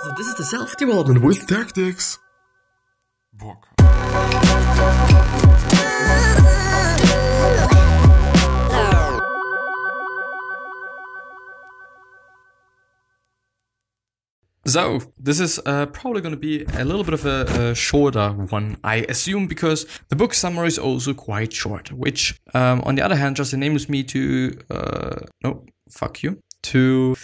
So this is the self-development with tactics. Book. So, this is uh, probably going to be a little bit of a, a, shorter one, I assume, because the book summary is also quite short, which, um, on the other hand, just enables me to, uh, no, fuck you, to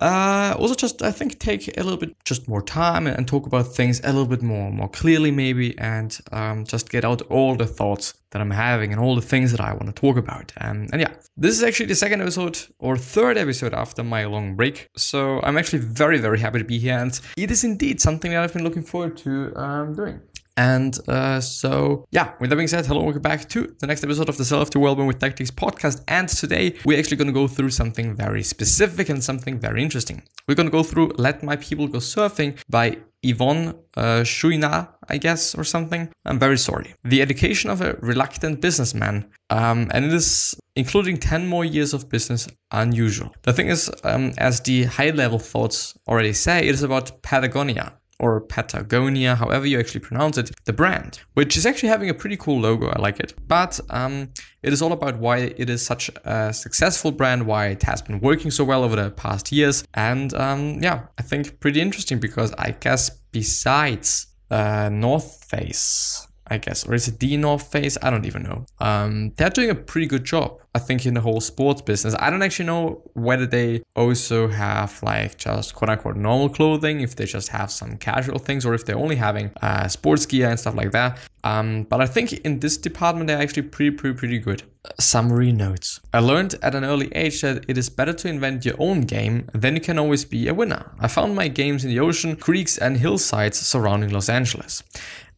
uh, also just I think take a little bit just more time and, talk about things a little bit more more clearly maybe and um, just get out all the thoughts that I'm having and all the things that I want to talk about. Um, and yeah, this is actually the second episode or third episode after my long break. So I'm actually very very happy to be here and it is indeed something that I've been looking forward to um, doing. And uh, so, yeah, with that being said, hello, welcome back to the next episode of the Self to Wellbeing with Tactics podcast. And today we're actually going to go through something very specific and something very interesting. We're going to go through Let My People Go Surfing by Yvon uh, Chouinard, I guess, or something. I'm very sorry. The Education of a Reluctant Businessman. Um, and it is including 10 more years of business unusual. The thing is, um, as the high level thoughts already say, it is about Patagonia or Patagonia, however you actually pronounce it, the brand, which is actually having a pretty cool logo. I like it. But um, it is all about why it is such a successful brand, why it has been working so well over the past years. And um, yeah, I think pretty interesting because I guess besides uh, North Face, I guess, or is it the North Face? I don't even know. Um, they're doing a pretty good job, I think, in the whole sports business. I don't actually know whether they also have like just quote unquote normal clothing, if they just have some casual things, or if they're only having uh, sports gear and stuff like that. Um, but I think in this department, they're actually pretty, pretty, pretty good. Summary notes. I learned at an early age that it is better to invent your own game, then you can always be a winner. I found my games in the ocean, creeks, and hillsides surrounding Los Angeles.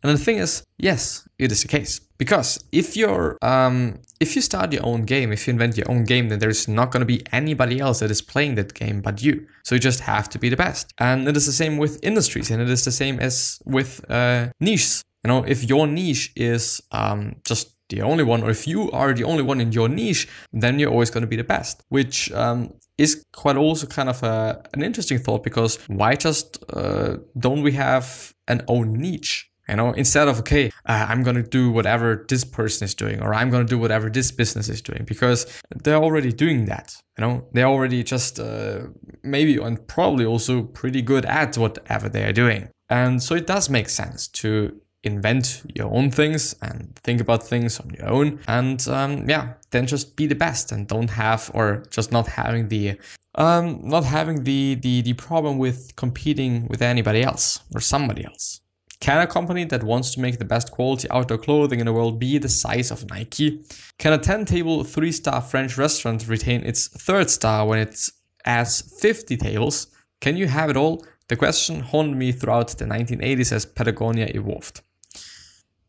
And the thing is, yes, it is the case. Because if you're um, if you start your own game, if you invent your own game, then there's not going to be anybody else that is playing that game but you. So you just have to be the best. And it is the same with industries, and it is the same as with uh, niches. You know, if your niche is um, just the only one, or if you are the only one in your niche, then you're always going to be the best. Which um, is quite also kind of a, an interesting thought because why just uh, don't we have an own niche? You know, instead of, okay, uh, I'm going to do whatever this person is doing, or I'm going to do whatever this business is doing, because they're already doing that. You know, they're already just uh, maybe and probably also pretty good at whatever they are doing. And so it does make sense to invent your own things and think about things on your own. And um, yeah, then just be the best and don't have, or just not having the um, not having the, the the problem with competing with anybody else or somebody else. Can a company that wants to make the best quality outdoor clothing in the world be the size of Nike? Can a 10 table, 3 star French restaurant retain its third star when it adds 50 tables? Can you have it all? The question haunted me throughout the 1980s as Patagonia evolved.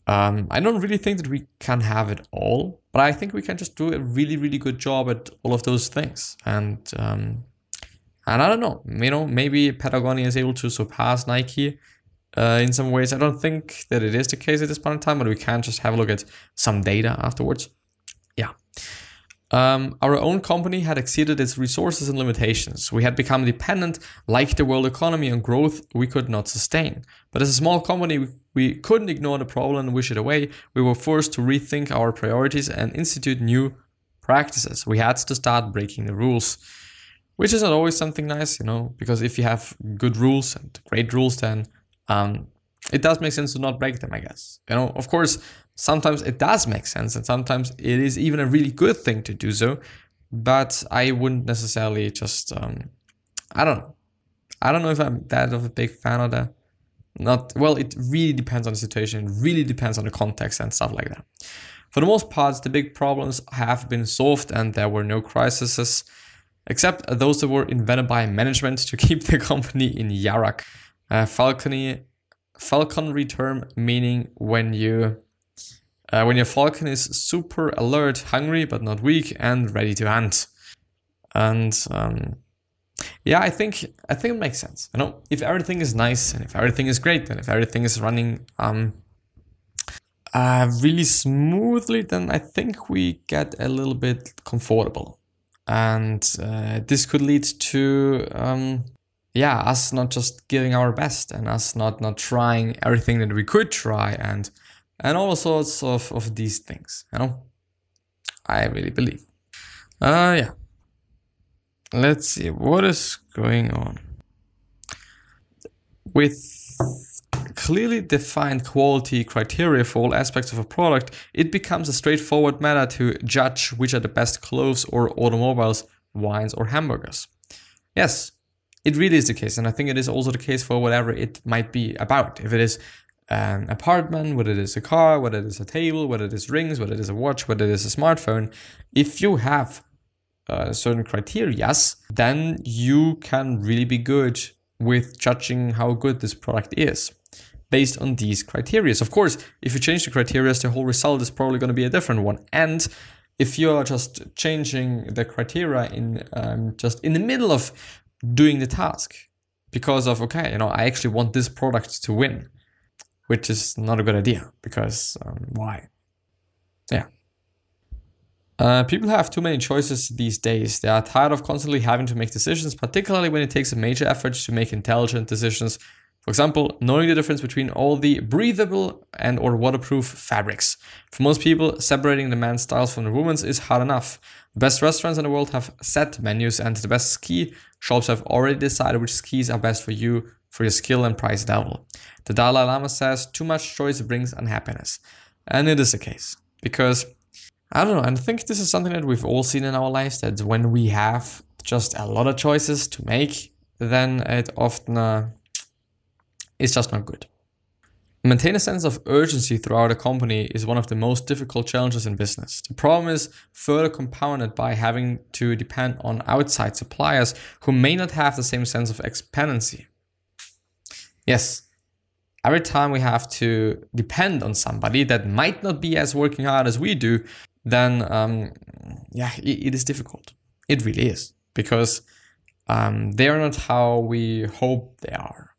Um, I don't really think that we can have it all, but I think we can just do a really, really good job at all of those things. And um, and I don't know, you know, maybe Patagonia is able to surpass Nike uh, in some ways. I don't think that it is the case at this point in time, but we can just have a look at some data afterwards. Yeah. Um, our own company had exceeded its resources and limitations. We had become dependent, like the world economy, on growth we could not sustain. But as a small company, we couldn't ignore the problem and wish it away. We were forced to rethink our priorities and institute new practices. We had to start breaking the rules, which is not always something nice, you know, because if you have good rules and great rules, then um, it does make sense to not break them, I guess. You know, of course, sometimes it does make sense, and sometimes it is even a really good thing to do so. But I wouldn't necessarily just, um, I don't know. I don't know if I'm that of a big fan of that. Not well. It really depends on the situation. It really depends on the context and stuff like that. For the most part, the big problems have been solved, and there were no crises, except those that were invented by management to keep the company in Yarak uh, falconry, falconry term meaning when you uh, when your falcon is super alert, hungry but not weak, and ready to hunt. And um, yeah, I think I think it makes sense. You know, if everything is nice and if everything is great and if everything is running um, uh, really smoothly, then I think we get a little bit comfortable, and uh, this could lead to um, yeah, us not just giving our best and us not not trying everything that we could try and and all sorts of, of these things, you know? I really believe. Uh yeah. Let's see what is going on. With clearly defined quality criteria for all aspects of a product, it becomes a straightforward matter to judge which are the best clothes or automobiles, wines or hamburgers. Yes, it really is the case. And I think it is also the case for whatever it might be about. If it is an apartment, whether it is a car, whether it is a table, whether it is rings, whether it is a watch, whether it is a smartphone, if you have uh, certain criterias, then you can really be good with judging how good this product is based on these criteria. Of course, if you change the criteria, the whole result is probably going to be a different one. And if you're just changing the criteria in um, just in the middle of doing the task because of okay you know i actually want this product to win which is not a good idea because um, why yeah uh, people have too many choices these days. They are tired of constantly having to make decisions, particularly when it takes a major effort to make intelligent decisions. For example, knowing the difference between all the breathable and or waterproof fabrics. For most people, separating the man's styles from the woman's is hard enough. The best restaurants in the world have set menus and the best ski shops have already decided which skis are best for you for your skill and price level. The Dalai Lama says too much choice brings unhappiness. And it is the case. Because, I don't know, and I think this is something that we've all seen in our lives that when we have just a lot of choices to make, then it often uh, is just not good. Maintain a sense of urgency throughout a company is one of the most difficult challenges in business. The problem is further compounded by having to depend on outside suppliers who may not have the same sense of expectancy. Yes, every time we have to depend on somebody that might not be as working hard as we do, then um, yeah, it, it is difficult. It really is because um, they are not how we hope they are.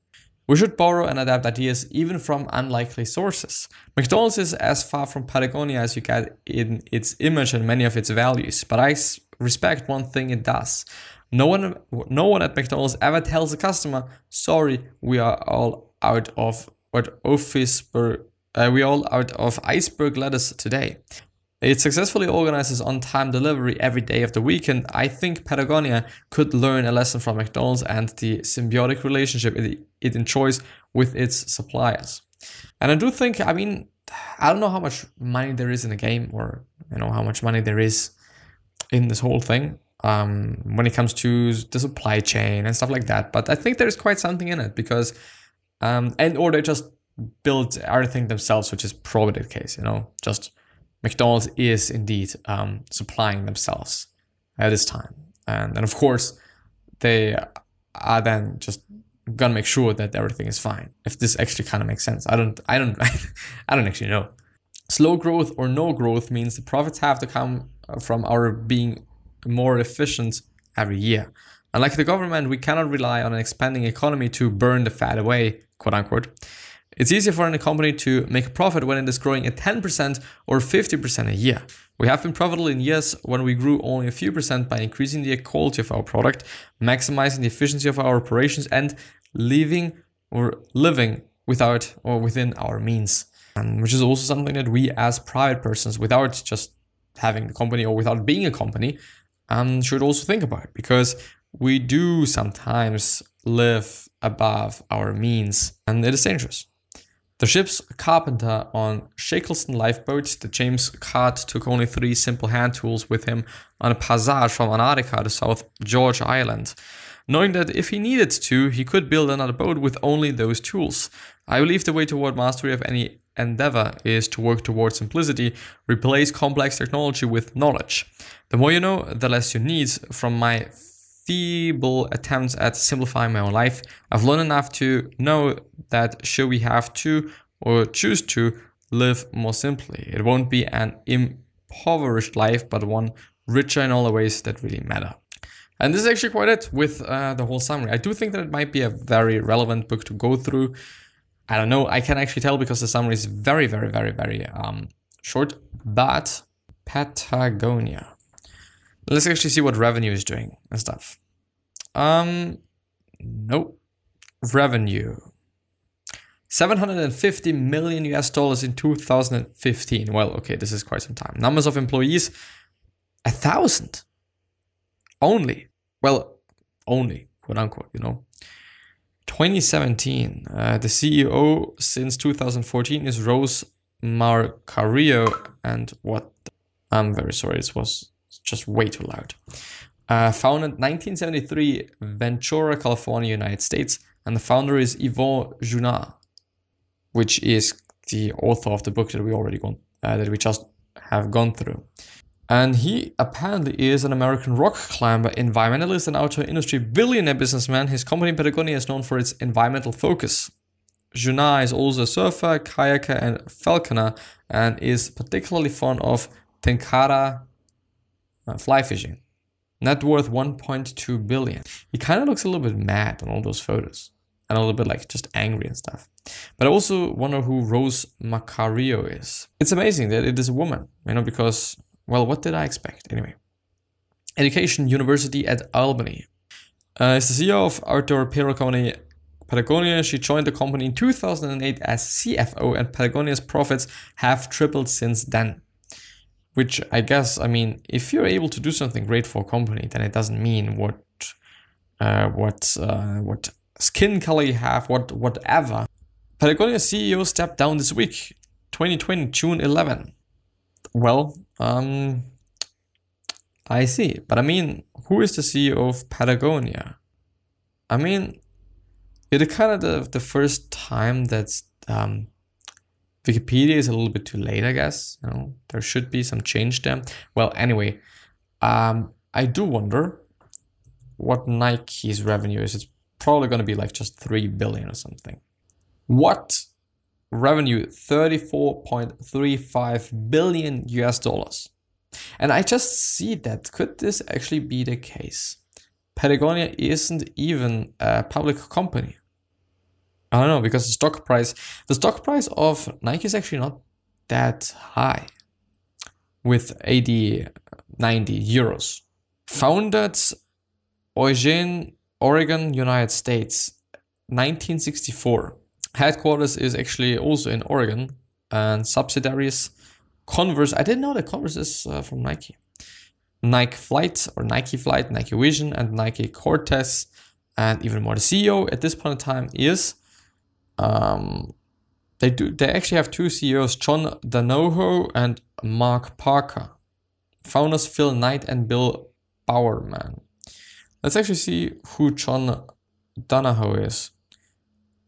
We should borrow and adapt ideas even from unlikely sources. McDonald's is as far from Patagonia as you get in its image and many of its values, but I respect one thing it does. No one, no one at McDonald's ever tells a customer, "Sorry, we are all out of what office, uh, we all out of iceberg lettuce today." It successfully organizes on time delivery every day of the week, and I think Patagonia could learn a lesson from McDonald's and the symbiotic relationship it, enjoys with its suppliers. And I do think, I mean, I don't know how much money there is in the game or, you know, how much money there is in this whole thing um, when it comes to the supply chain and stuff like that. But I think there's quite something in it because, um, and or they just build everything themselves, which is probably the case, you know, just McDonald's is indeed um, supplying themselves at this time. And, and of course, they are then just gonna make sure that everything is fine. If this actually kind of makes sense, I don't, I don't, I don't actually know. Slow growth or no growth means the profits have to come from our being more efficient every year. Unlike the government, we cannot rely on an expanding economy to burn the fat away, quote unquote. It's easier for any company to make a profit when it is growing at 10% or 50% a year. We have been profitable in years when we grew only a few percent by increasing the quality of our product, maximizing the efficiency of our operations, and living or living without or within our means. And which is also something that we as private persons, without just having the company or without being a company, um, should also think about because we do sometimes live above our means and it is dangerous. The ship's carpenter on Shackleton lifeboat, the James Caird took only three simple hand tools with him on a passage from Antarctica to South George Island, knowing that if he needed to, he could build another boat with only those tools. I believe the way toward mastery of any endeavor is to work toward simplicity, replace complex technology with knowledge. The more you know, the less you need. From my feeble attempts at simplifying my own life, I've learned enough to know that should we have to or choose to live more simply, it won't be an impoverished life, but one richer in all the ways that really matter. And this is actually quite it with uh, the whole summary. I do think that it might be a very relevant book to go through. I don't know. I can actually tell because the summary is very, very, very, very um, short. But Patagonia. Let's actually see what revenue is doing and stuff. Um, Nope. Revenue. 750 million US dollars in 2015. Well, okay, this is quite some time. Numbers of employees, a thousand. Only. Well, only, quote unquote, you know. 2017, uh, the CEO since 2014 is Rose Marcario. And what? I'm very sorry, this was just way too loud. Uh, founded 1973, Ventura, California, United States, and the founder is Yvon Chouinard, which is the author of the book that we already gone uh, that we just have gone through. And he apparently is an American rock climber, environmentalist, and outdoor industry billionaire businessman. His company Patagonia is known for its environmental focus. Chouinard is also a surfer, kayaker, and falconer, and is particularly fond of tenkara uh, fly fishing. Net worth 1.2 billion. He kind of looks a little bit mad on all those photos and a little bit like just angry and stuff. But I also wonder who Rose Marcario is. It's amazing that it is a woman, you know, because, well, what did I expect? Anyway. Education University at Albany. Uh, is the CEO of outdoor apparel company Patagonia. She joined the company in 2008 as CFO, and Patagonia's profits have tripled since then which I guess I mean if you're able to do something great for a company, then it doesn't mean what uh, what uh, what skin color you have, what whatever. Patagonia CEO stepped down this week, 2020 June 11. Well, um, I see, but I mean, who is the CEO of Patagonia? I mean, it's kind of the, the first time that um, Wikipedia is a little bit too late, I guess. You know, there should be some change there. Well, anyway, um, I do wonder what Nike's revenue is. It's probably going to be like just 3 billion or something. What revenue? 34.35 billion US dollars. And I just see that. Could this actually be the case? Patagonia isn't even a public company. I don't know because the stock price, the stock price of Nike is actually not that high, with 80, 90 euros. Founded Eugene, Oregon, United States, 1964. Headquarters is actually also in Oregon, and subsidiaries Converse. I didn't know that Converse is uh, from Nike. Nike Flight or Nike Flight, Nike Vision, and Nike Cortez, and even more. The CEO at this point in time is um, they do. They actually have two CEOs, John Donahoe and Mark Parker. Founders Phil Knight and Bill Bowerman. Let's actually see who John Donahoe is.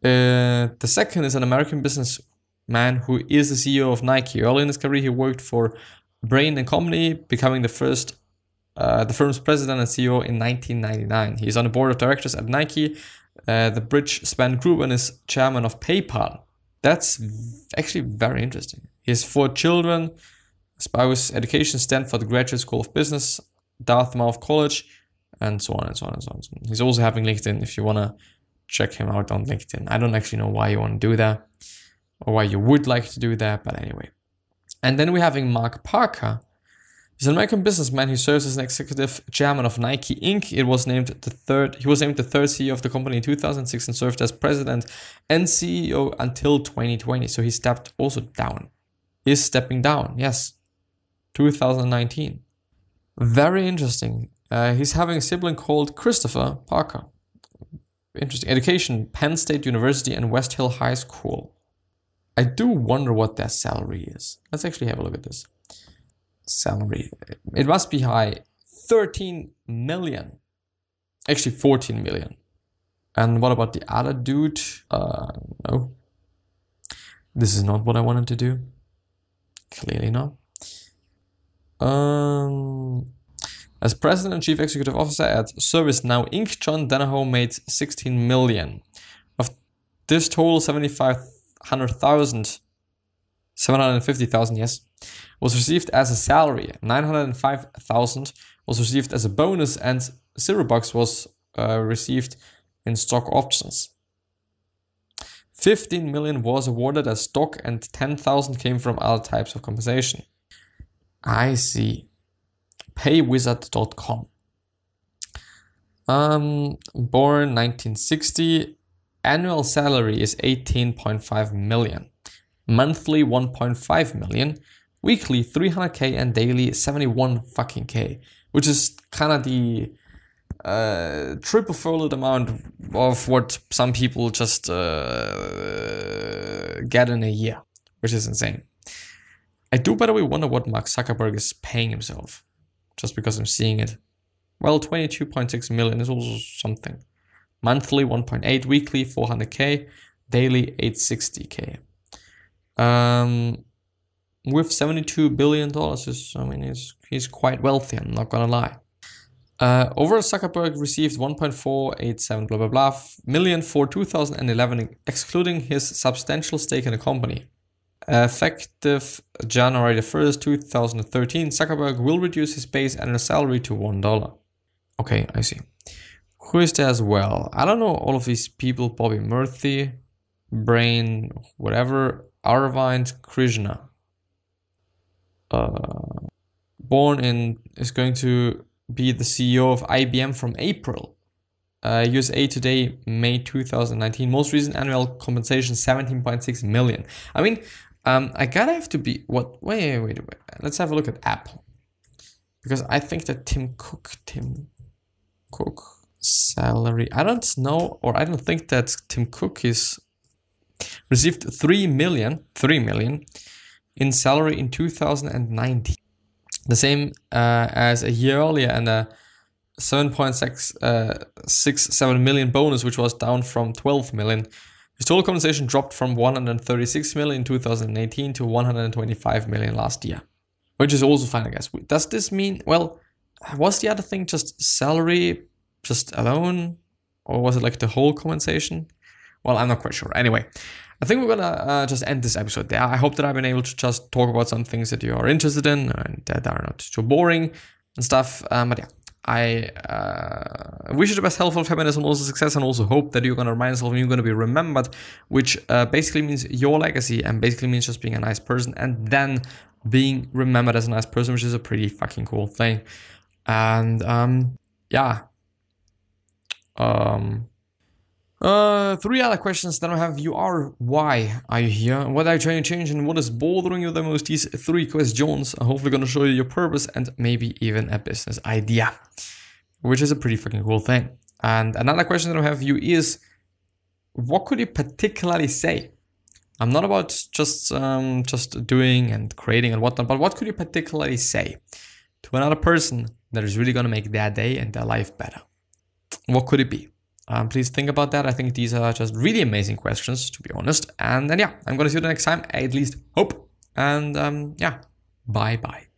Uh, the second is an American businessman who is the CEO of Nike. Early in his career, he worked for Bain and Company, becoming the first, uh, the firm's president and CEO in 1999. He's on the board of directors at Nike uh, the bridge Sven Gruben is chairman of PayPal. That's actually very interesting. He has four children, spouse, education, Stanford Graduate School of Business, Dartmouth College, and so on and so on and so on. He's also having LinkedIn if you want to check him out on LinkedIn. I don't actually know why you want to do that or why you would like to do that, but anyway. And then we're having Mark Parker, He's an American businessman who serves as an executive chairman of Nike Inc. It was named the third. He was named the third CEO of the company in 2006 and served as president and CEO until 2020. So he stepped also down. Is stepping down? Yes, 2019. Very interesting. Uh, he's having a sibling called Christopher Parker. Interesting. Education: Penn State University and West Hill High School. I do wonder what their salary is. Let's actually have a look at this salary. It must be high. 13 million. Actually, 14 million. And what about the other dude? Uh, no. This is not what I wanted to do. Clearly not. Um, as president and chief executive officer at ServiceNow Inc., John Donahoe made 16 million. Of this total, 7,500,000, 750,000, yes, was received as a salary, 905,000 was received as a bonus, and zero bucks was uh, received in stock options. 15 million was awarded as stock, and 10,000 came from other types of compensation. I see. Paywizard.com. Um, born 1960. Annual salary is 18.5 million. Monthly 1.5 million. Weekly 300k and daily 71 fucking k, which is kind of the uh, triple folded amount of what some people just uh, get in a year, which is insane. I do, by the way, wonder what Mark Zuckerberg is paying himself, just because I'm seeing it. Well, 22.6 million is also something. Monthly 1.8, weekly 400k, daily 860k. Um, with 72 billion dollars, I mean, he's he's quite wealthy. I'm not gonna lie. Uh, Zuckerberg received 1.487 blah blah blah million for 2011, excluding his substantial stake in the company. Effective January the 1st, 2013, Zuckerberg will reduce his base annual salary to $1. Okay, I see. Who is there as well? I don't know all of these people. Bobby Murphy, Brain, whatever. Arvind Krishna. Uh, born in is going to be the CEO of IBM from April. Uh, USA Today, May 2019. Most recent annual compensation 17.6 million. I mean, um, I gotta have to be what? Wait, wait, wait. Let's have a look at Apple, because I think that Tim Cook, Tim Cook salary. I don't know, or I don't think that Tim Cook is received 3 million, 3 million in salary in 2019. The same uh, as a year earlier and a 7.6 uh, 67 million bonus, which was down from 12 million. His total compensation dropped from 136 million in 2018 to 125 million last year, which is also fine, I guess. Does this mean, well, was the other thing just salary just alone? Or was it like the whole compensation? Well, I'm not quite sure. Anyway, I think we're gonna uh, just end this episode there. I hope that I've been able to just talk about some things that you are interested in and that are not too boring and stuff. Um, but yeah, I uh, wish you the best health, and also success, and also hope that you're gonna remind yourself and you're gonna be remembered, which uh, basically means your legacy and basically means just being a nice person and then being remembered as a nice person, which is a pretty fucking cool thing. And um, yeah. Um, uh, three other questions that I have you are why are you here? What are you trying to change and what is bothering you the most? These three questions are hopefully gonna show you your purpose and maybe even a business idea, which is a pretty fucking cool thing. And another question that I have you is, what could you particularly say? I'm not about just um, just doing and creating and whatnot, but what could you particularly say to another person that is really gonna make their day and their life better? What could it be? Um, please think about that. I think these are just really amazing questions, to be honest. And then, yeah, I'm going to see you the next time. At least hope. And um, yeah, bye bye.